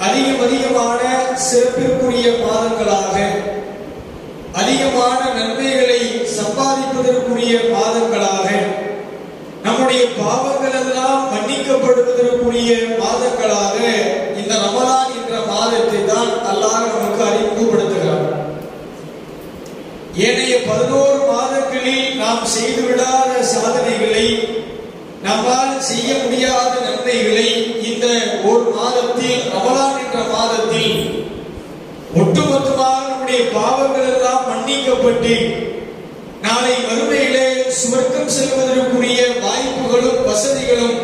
அதிகம் அதிகமான சிறப்பிற்குரிய பாதங்களாக அதிகமான நன்மைகளை சம்பாதிப்பதற்குரிய பாதங்களாக நம்முடைய பாவங்கள் எல்லாம் மன்னிக்கப்படுவதற்குரிய மாதங்களாக இந்த ரமலான் என்ற மாதத்தை தான் அல்லாஹ் நமக்கு அறிமுகப்படுத்துகிறார் ஏனைய பதினோரு மாதங்களில் நாம் செய்துவிடாத சாதனைகளை நம்மால் செய்ய முடியாத நன்மைகளை மாதத்தில் ரமலான் என்ற மாதத்தில் ஒட்டுமொத்தமாக நம்முடைய பாவங்கள் எல்லாம் மன்னிக்கப்பட்டு நாளை வறுமையிலே சுவர்க்கம் செல்வதற்குரிய வாய்ப்புகளும் வசதிகளும்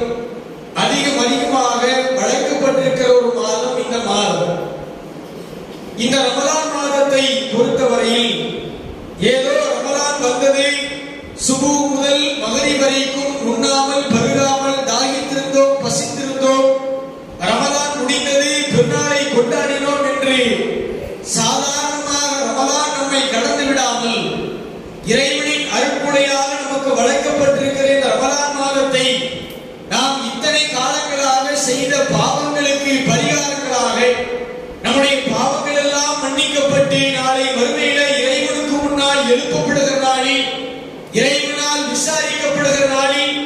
அதிகம் அதிகமாக வழங்கப்பட்டிருக்கிற ஒரு மாதம் இந்த மாதம். இந்த ரமலான் மாதத்தை பொறுத்தவரையில் ஏதோ ரமலான் வந்தது சுபு முதல் மகரி வரைக்கும் உண்ணாமல் பருகாமல் திருநாளை கொண்டாடினோம் என்று சாதாரணமாக ரமலான் நம்மை கடந்து விடாமல் இறைவனின் அருப்புடையாக நமக்கு வழங்கப்பட்டிருக்கிற இந்த ரமலான் மாதத்தை நாம் இத்தனை காலங்களாக செய்த பாவங்களுக்கு பரிகாரங்களாக நம்முடைய பாவங்கள் எல்லாம் மன்னிக்கப்பட்டு நாளை வறுமையில இறைவனுக்கு முன்னால் எழுப்பப்படுகிற நாளில் இறைவனால் விசாரிக்கப்படுகிற நாளில்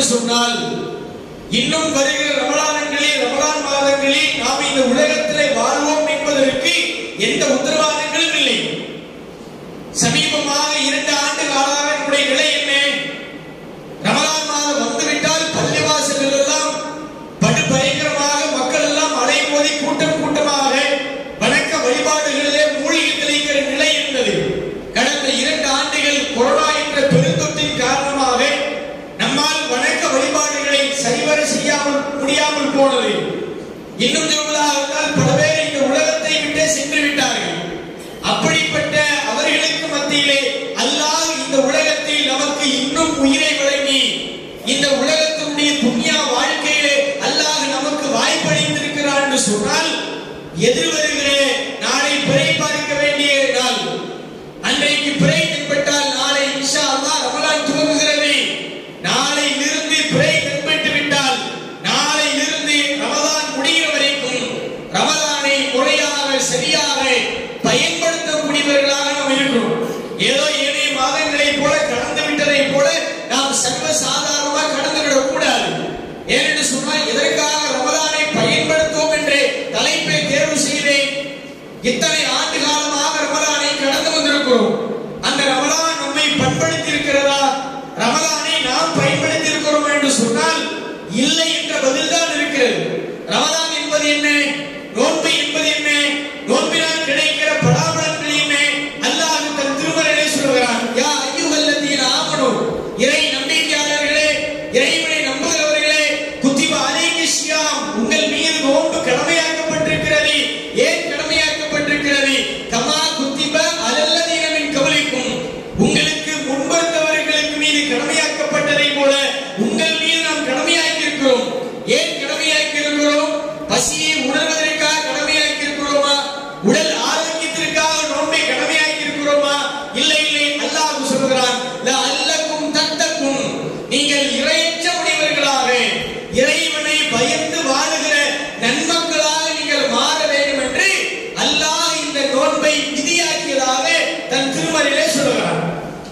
என்று சொன்னால் இன்னும் வருகிற ரமலான்களில் ரமலான் மாதங்களில் நாம் இந்த உலகத்திலே வாழ்வோம் என்பதற்கு எந்த உத்தரவாதங்களும் இல்லை. சமீபமாக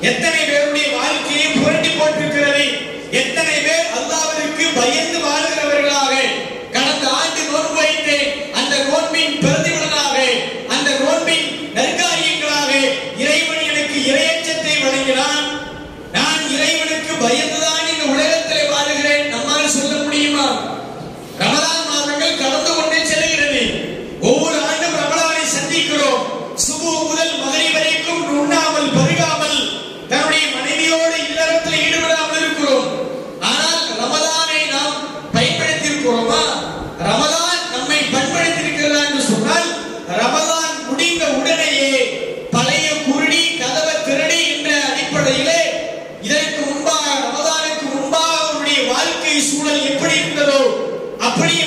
やってみ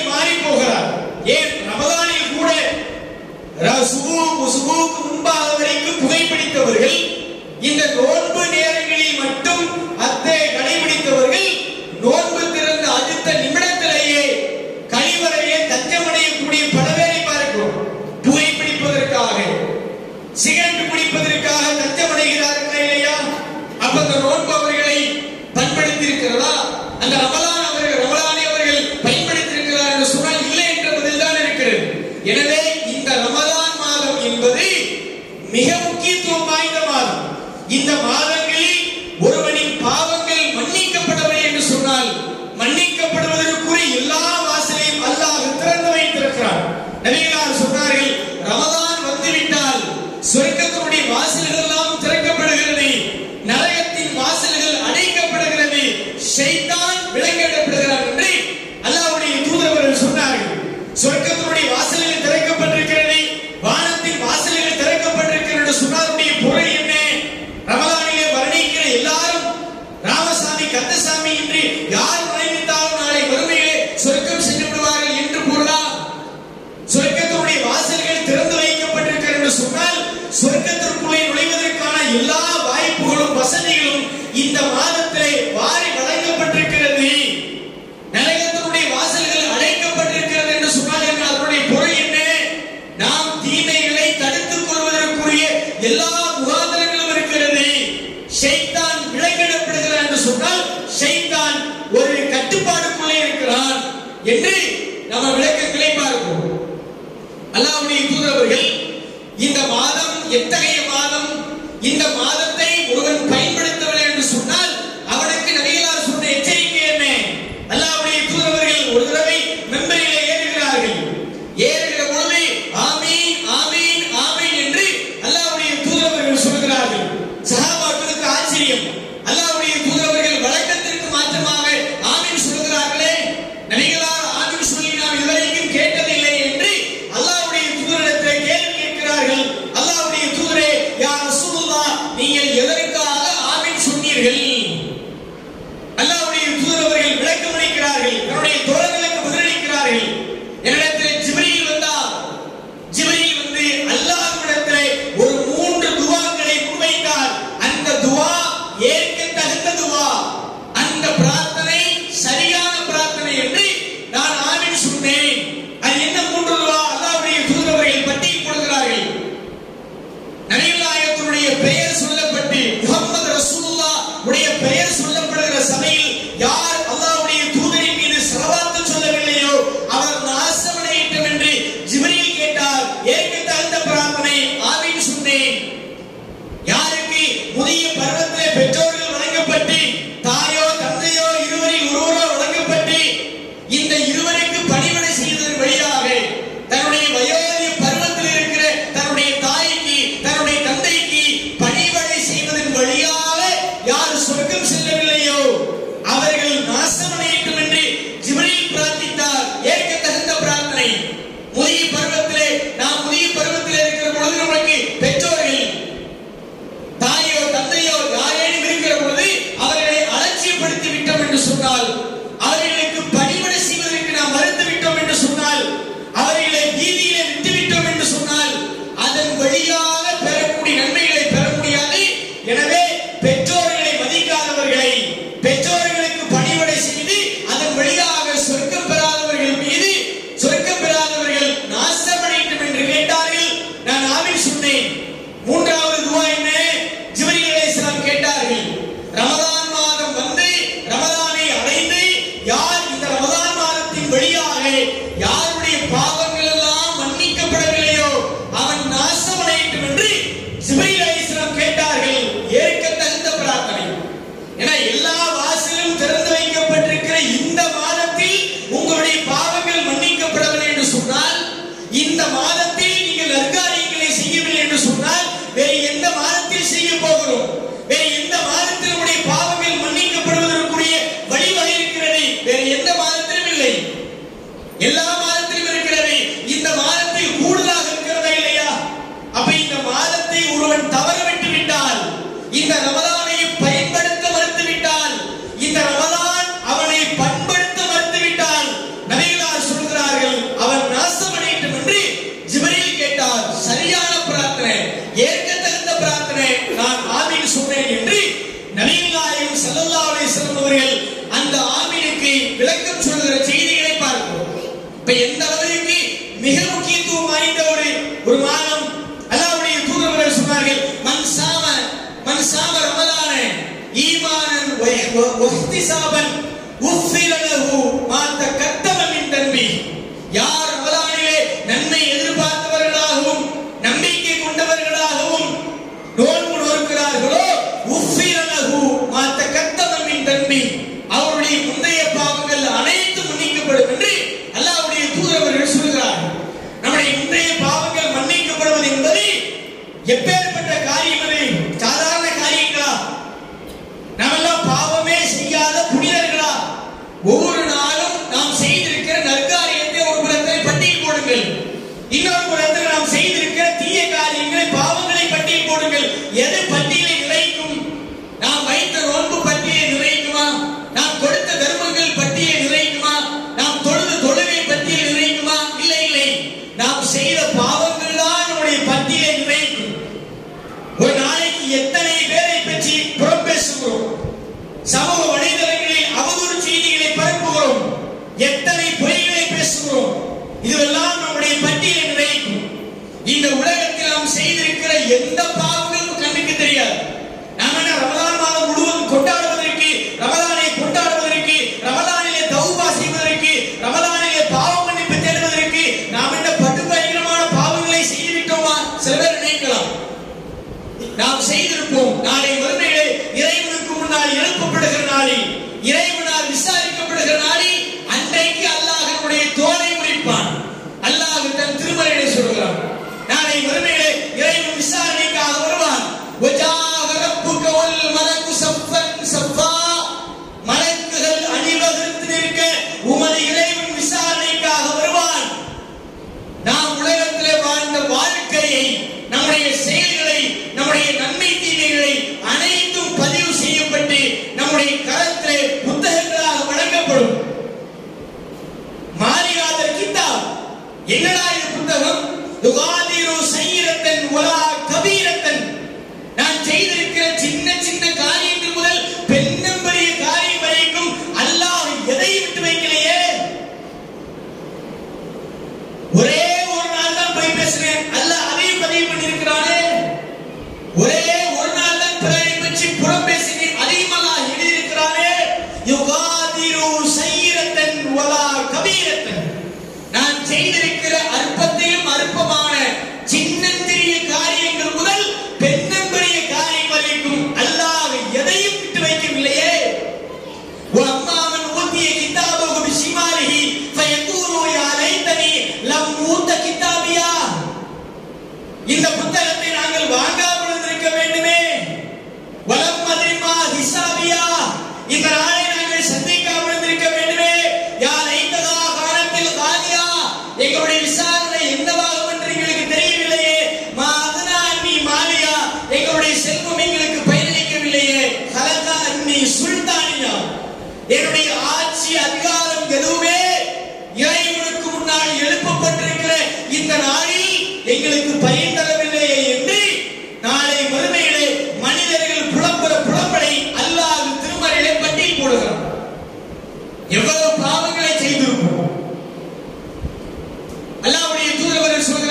மாறி போகிறார் ஏன்? ரமதானில் கூட சுபுக்கு முன்பாக வரைக்கும் புகைப்பிடித்தவர்கள் இந்த நோன்பு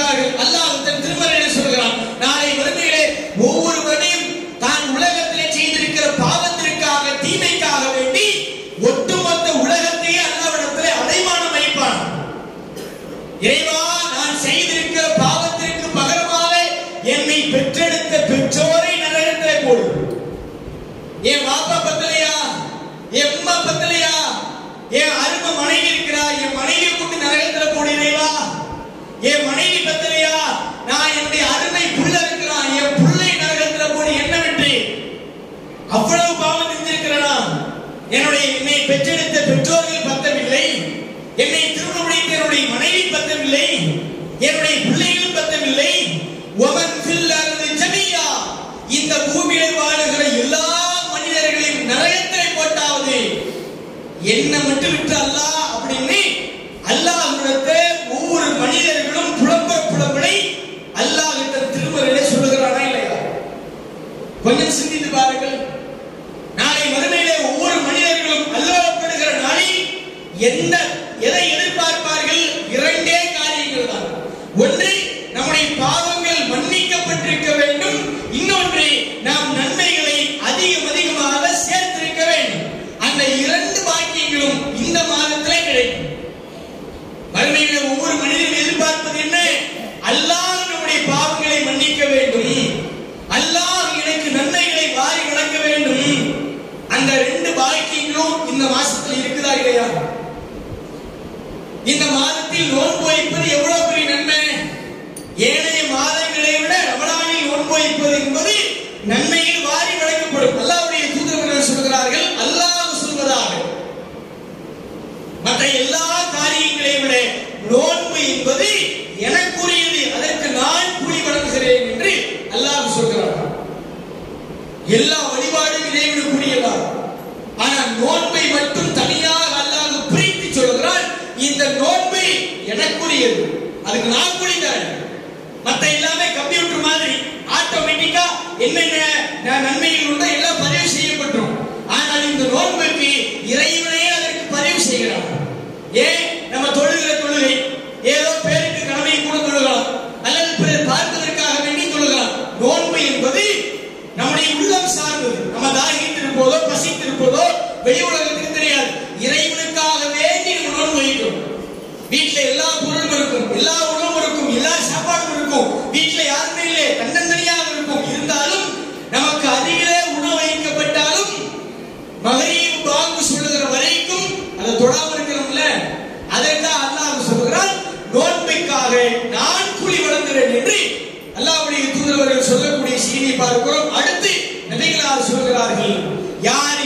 தூதர்கள் அல்ல என்னுடைய என்னை பெற்றெடுத்த பெற்றோர்கள் பத்தமில்லை என்னை திருமணம் முடித்த என்னுடைய மனைவி பத்தமில்லை என்னுடைய பிள்ளைகள் பத்தமில்லை ஒவன் ஜமியா. இந்த பூமியில வாழுகிற எல்லா மனிதர்களையும் நரகத்தை போட்டாவது என்ன மட்டும் விட்டு அல்லா அப்படின்னு அல்லாஹ் ஒவ்வொரு மனிதர்களும் புலம்ப புலம்பலை அல்லாஹ் திருமகளை சொல்லுகிறானா இல்லையா? கொஞ்சம் சிந்தி இவர்கள் சொல்லக்கூடிய செய்தி பார்க்கிறோம். அடுத்து நினைகளார் சொல்கிறார்கள் யார்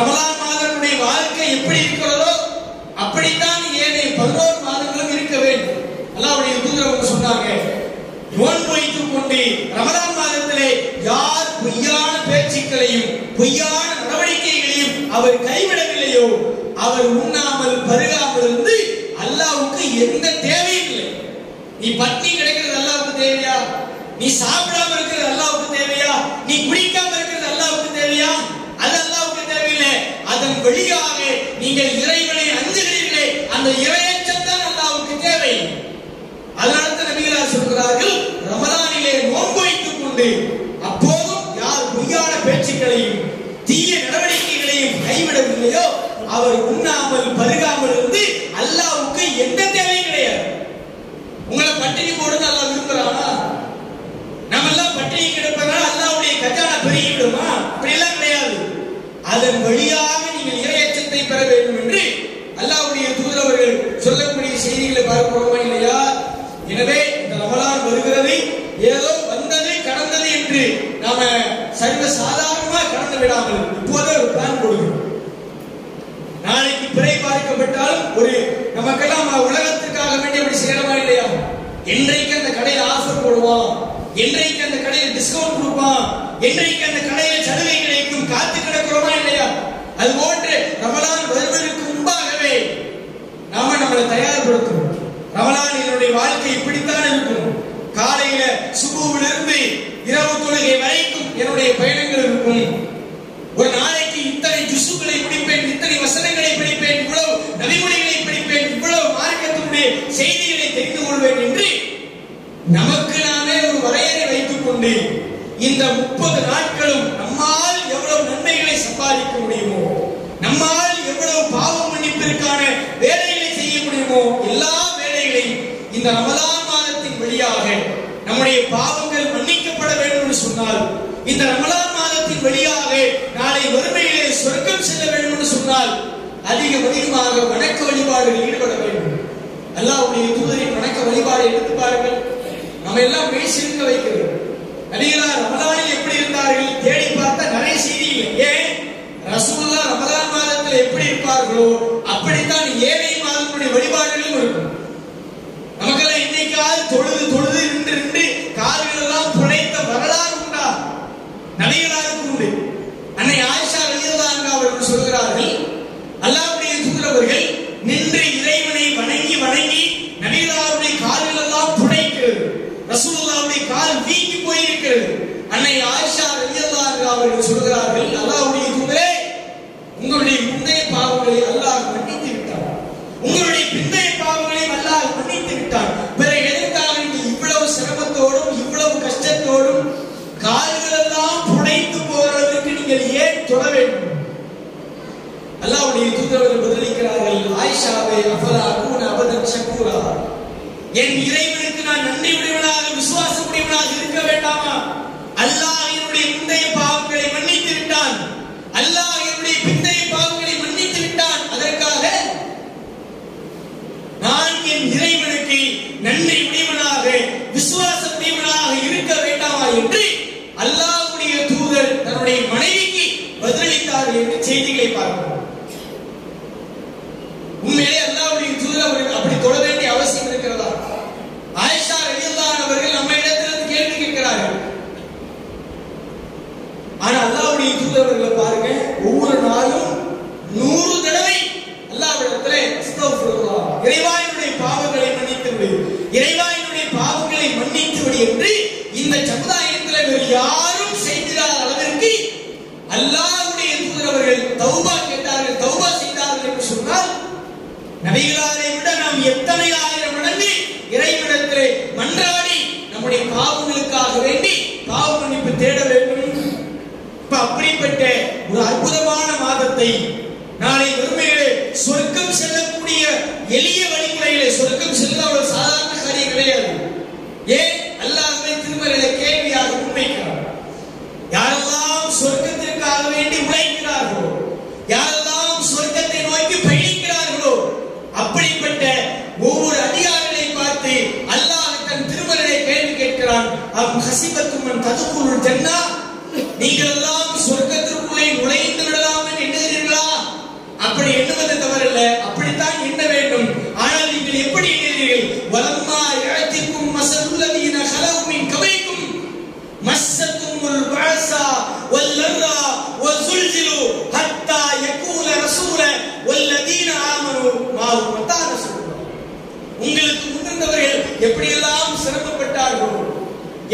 ரமலான் மாதனுடைய வாழ்க்கை எப்படி இருக்கிறதோ அப்படித்தான் ஏனைய பதினோரு மாதங்களும் இருக்க வேண்டும். அல்லாவுடைய தூதரவங்க சொன்னாங்க யுவன் வைத்துக் கொண்டு ரமலான் மாதத்திலே யார் பொய்யான பேச்சுக்களையும் பொய்யான நடவடிக்கைகளையும் அவர் கைவிடவில்லையோ அவர் உண்ணாமல் பருகாமல் இருந்து அல்லாவுக்கு எந்த தேவையும் இல்லை. நீ பட்டி கிடைக்கிறது அல்லாவுக்கு தேவையா? நீ சாப்பிடாம இந்த ரமலான் மாதத்தின் வழியாக நம்முடைய பாவங்கள் மன்னிக்கப்பட வேண்டும் என்று சொன்னால் இந்த ரமலான் மாதத்தின் வழியாக நாளை வறுமையிலே சொர்க்கம் செல்ல வேண்டும் என்று சொன்னால் அதிகம் அதிகமாக வணக்க வழிபாடுகளில் ஈடுபட வேண்டும். அல்லாவுடைய தூதரின் வணக்க வழிபாடு எடுத்து பாருங்கள். நம்ம எல்லாம் பேசியிருக்க வைக்கிறோம் நடிகரார் ரமலானில் எப்படி இருந்தார்கள்? தேடி பார்த்த நிறைய செய்தி இல்லை ஏன்? ரசூல்லா ரமலான் மாதத்தில் எப்படி இருப்பார்களோ அப்படித்தான் ஏழை மாதங்களுடைய வழிபாடுகளும் இருக்கும். நமக்கெல்லாம் தொழுது தொழுது நின்று நின்று கால்கள் எல்லாம் புனைத்த வரலாறு உண்டா? நடிகராருக்கு உண்டு அன்னை ஆயிஷா ரலியல்லாஹு அவர்கள் சொல்கிறார்கள் அல்லாஹ்வுடைய தூதரவர்கள் நின்று இறைவனை வணங்கி வணங்கி நபிகளாருடைய கால்கள் எல்லாம் புடைக்கிறது ரசூலுல்லாஹ்வுடைய கால் வீங்கி போயிருக்கிறது. அன்னை ஆயிஷா ரலியல்லாஹு அவர்கள் சொல்கிறார்கள் அல்லாஹ்வுடைய தூதரே உங்களுடைய முந்தைய பாவங்களை அல்லாஹ் மன்னித்து விட்டார் உங்களுடைய பிந்தைய பாவங்களை அல்லாஹ் மன்னித்து விட்டார் பிறகு எதற்காக நீங்கள் இவ்வளவு சிரமத்தோடும் இவ்வளவு கஷ்டத்தோடும் கால்கள் எல்லாம் புடைத்து போகிற அளவிற்கு நீங்கள் ஏன் தொட வேண்டும் அல்லாஹ்வுடைய தூதரவர்கள் பதிலளிக்கிறார்கள் ஆயிஷாவே அஃபலா அகூன அபதன் சக்கூரா என் இறை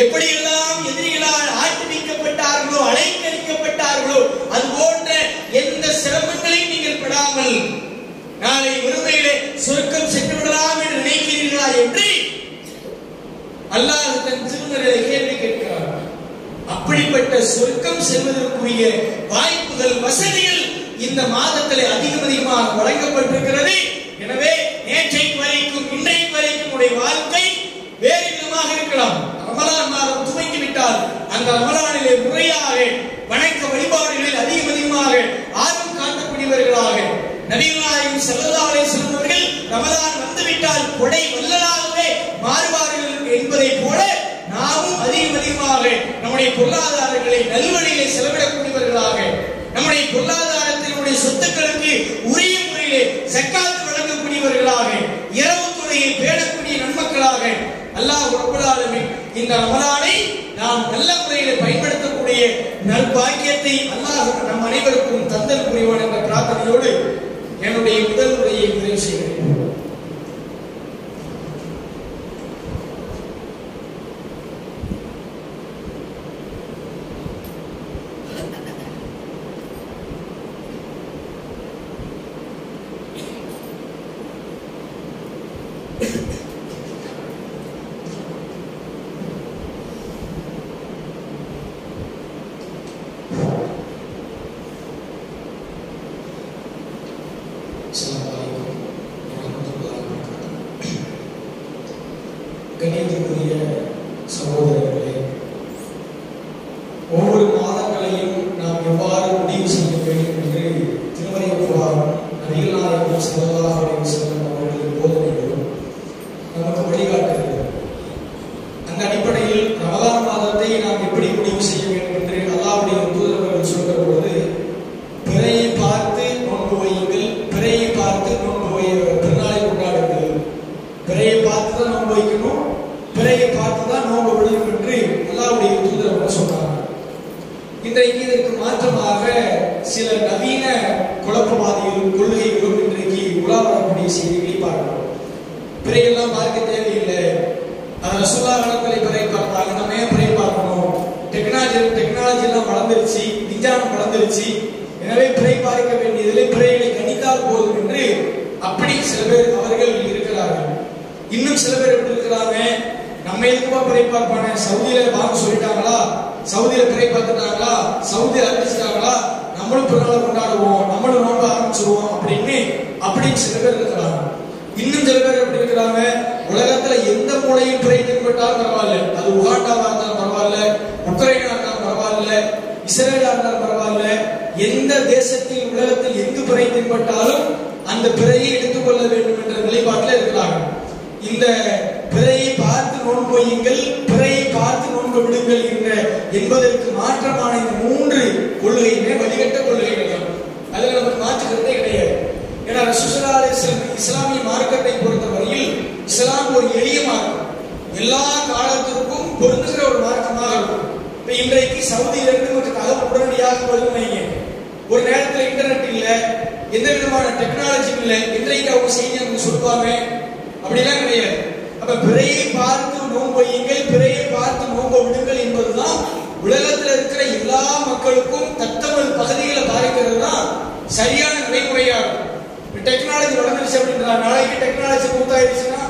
எப்படியெல்லாம் எதிரிகளால் ஆக்கிரமிக்கப்பட்டார்களோ அலைக்கழிக்கப்பட்டார்களோ அது போன்ற எந்த சிரமங்களையும் நீங்கள் படாமல் நாளை ஒருமையிலே சொர்க்கம் சென்று விடலாம் என்று நினைக்கிறீர்களா என்று அல்லாஹ் தன் திருமறையை கேள்வி கேட்கிறார். அப்படிப்பட்ட சொர்க்கம் செல்வதற்குரிய வாய்ப்புகள் வசதிகள் இந்த மாதத்திலே அதிகம் அதிகமாக வழங்கப்பட்டிருக்கிறது. எனவே நேற்றைக்கு வரைக்கும் இன்றைக்கு வரைக்கும் உடைய வாழ்க்கை வேறு விதமாக இருக்கலாம். ரமலான் மாதம் துவங்கி விட்டால் அந்த ரமலானிலே முறையாக வணக்க வழிபாடுகளில் அதிகம் அதிகமாக ஆர்வம் காட்டக்கூடியவர்களாக நபிகளாயும் செல்லதாலே செல்பவர்கள் ரமலான் வந்துவிட்டால் கொடை வல்லலாகவே மாறுவார்கள் என்பதை போல நாமும் அதிகம் அதிகமாக நம்முடைய பொருளாதார Assalamualaikum warahmatullahi wabarakatuh. Kini juga dia semua எனவே பிறை பார்க்க வேண்டியதில்லை பிறைகளை கணித்தால் போதும் என்று அப்படி சில பேர் அவர்கள் இருக்கிறார்கள். இன்னும் சில பேர் எப்படி இருக்கிறாங்க? நம்ம எதுக்குமா பிறை பார்ப்பானே சவுதியில வாங்க சொல்லிட்டாங்களா? சவுதியில பிறை பார்த்துட்டாங்களா? சவுதி அறிவிச்சிட்டாங்களா நம்மளும் பிறநாள் கொண்டாடுவோம். நம்மளும் நோக்க ஆரம்பிச்சிருவோம் அப்படின்னு அப்படின்னு சில பேர் இருக்கிறாங்க. இன்னும் சில பேர் எப்படி இருக்கிறாங்க? உலகத்துல எந்த மூலையும் பிறை தென்பட்டாலும் பரவாயில்ல. அது உகாண்டாவா இருந்தாலும் பரவாயில்ல. உக்ரைனா இருந்தாலும் பரவாயில்ல. இஸ்ரேலா இருந்தாலும் பரவாயில்ல. எந்த தேசத்தில் உலகத்தில் எங்கு பிறை தென்பட்டாலும் அந்த பிறையை எடுத்துக்கொள்ள வேண்டும் என்ற நிலைப்பாட்டில் இருக்கிறார்கள். இந்த பிறையை பார்த்து நோன்பொய்யுங்கள் பிறையை பார்த்து நோன்பு விடுங்கள் என்ற என்பதற்கு மாற்றமான இந்த மூன்று கொள்கையுமே வழிகட்ட கொள்கைகள் அதில் நமக்கு மாற்றுக்கிறதே கிடையாது. ஏன்னா ரசூசல்லா இஸ்லாமிய மார்க்கத்தை பொறுத்தவரையில் இஸ்லாம் ஒரு எளிய மார்க்கம். எல்லா காலத்திற்கும் பொருந்துகிற ஒரு மார்க்கமாக இருக்கும். இன்றைக்கு சவுதியில இருந்து கொஞ்சம் தகவல் உடனடியாக வருதுன்னு ஒரு நேரத்தில் இன்டர்நெட் இல்ல எந்த விதமான டெக்னாலஜி இல்ல இன்றைக்கு அவங்க செய்தி நமக்கு சொல்லுவாங்க. அப்படிலாம் கிடையாது. அப்ப பிறையை பார்த்து நோன்பு வையுங்கள் பிறையை பார்த்து நோம்ப விடுங்கள் என்பதுதான் உலகத்தில் இருக்கிற எல்லா மக்களுக்கும் தத்தமது பகுதிகளை பாதிக்கிறது தான் சரியான நடைமுறையாகும் டெக்னாலஜி வளர்ந்துருச்சு அப்படின்றா நாளைக்கு டெக்னாலஜி மூத்தாயிருச்சுன்னா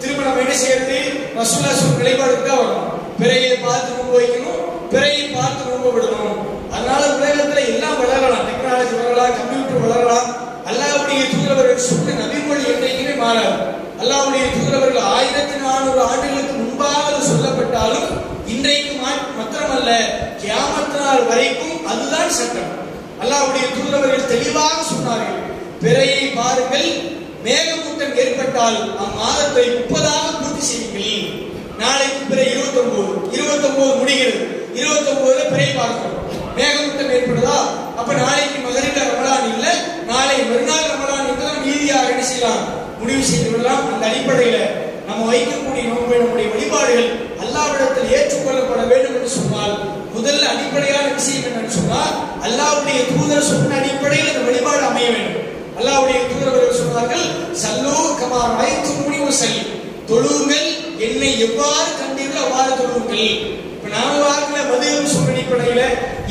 திரும்ப நம்ம என்ன செய்யறது? ரசூல்லா சொல் நிலைப்பாடுக்கு தான் வரும் பிறையை பார்த்து நோன்பு வைக்கணும் பிறையை பார்த்து ரொம்ப விடணும். அதனால உலகத்துல எல்லாம் வளரலாம். Technology வளரலாம் computer வளரலாம். அல்லாவுடைய தூதரவர்கள் சொன்ன நபிமொழி என்றைக்குமே மாறாது. அல்லாவுடைய தூதரவர்கள் ஆயிரத்தி நானூறு ஆண்டுகளுக்கு முன்பாக சொல்லப்பட்டாலும் இன்றைக்கு மாத்திரமல்ல கியாமத் நாள் வரைக்கும் அதுதான் சட்டம். அல்லாவுடைய தூதரவர்கள் தெளிவாக சொன்னார்கள் பிறையை பாருங்கள் மேகமூட்டம் ஏற்பட்டால் அம்மாதத்தை முப்பதாக பூர்த்தி செய்யுங்கள் நாளைக்கு பிற இருபத்தி ஒன்பது இருபத்தி ஒன்பது முடிகிறது. இருபத்தி ஒன்பதுல பிறை பார்க்கிறோம். மேகமூட்டம் ஏற்படுதா? அப்ப நாளைக்கு மகரில ரமலான் இல்ல. நாளை மறுநாள் ரமலான் இருந்தால் மீதியாக என்ன செய்யலாம். முடிவு செய்து கொள்ளலாம். அந்த அடிப்படையில நம்ம வைக்கக்கூடிய நோன்பு நம்முடைய வழிபாடுகள் அல்லாவிடத்தில் ஏற்றுக்கொள்ளப்பட வேண்டும் என்று சொன்னால் முதல்ல அடிப்படையான விஷயம் என்னன்னு சொன்னால் அல்லாவுடைய தூதர் சொன்ன அடிப்படையில் அந்த வழிபாடு அமைய வேண்டும். அல்லாவுடைய தூதரவர்கள் சொன்னார்கள் சல்லோ கமார் அனைத்து முடிவு செல் தொழுங்கள் என்னை எவ்வாறு கண்டீர்களோ அவ்வாறு தொழுங்கள். இப்ப நாம வாக்கின மதுகம் சொன்ன அடிப்படையில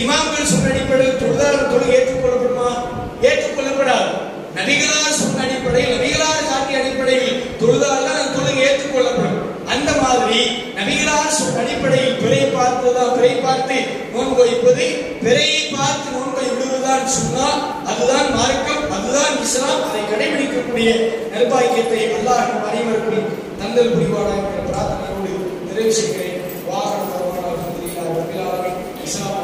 இமாம்கள் சொன்ன அடிப்படையில் தொழுதால் ஏற்றுக்கொள்ளப்படுமா? ஏற்றுக்கொள்ளப்படாது. நபிகளார் சொன்ன அடிப்படையில் நபிகளார் காட்டிய அடிப்படையில் தொழுதால் தான் தொழுகை ஏற்றுக்கொள்ளப்படும். அந்த மாதிரி நபிகளார் சொன்ன அடிப்படையில் பிறை பார்ப்பதுதான் பிறை பார்த்து நோன்பு வைப்பது பிறையை பார்த்து நோன்பை விடுவதுதான் சொன்னால் அதுதான் மார்க்கம் அதுதான் இஸ்லாம். அதை கடைபிடிக்கக்கூடிய நிர்பாகியத்தை அல்லாஹ் நம் அனைவருக்கும் தந்தல் साधन वाहन निर्वहण इसा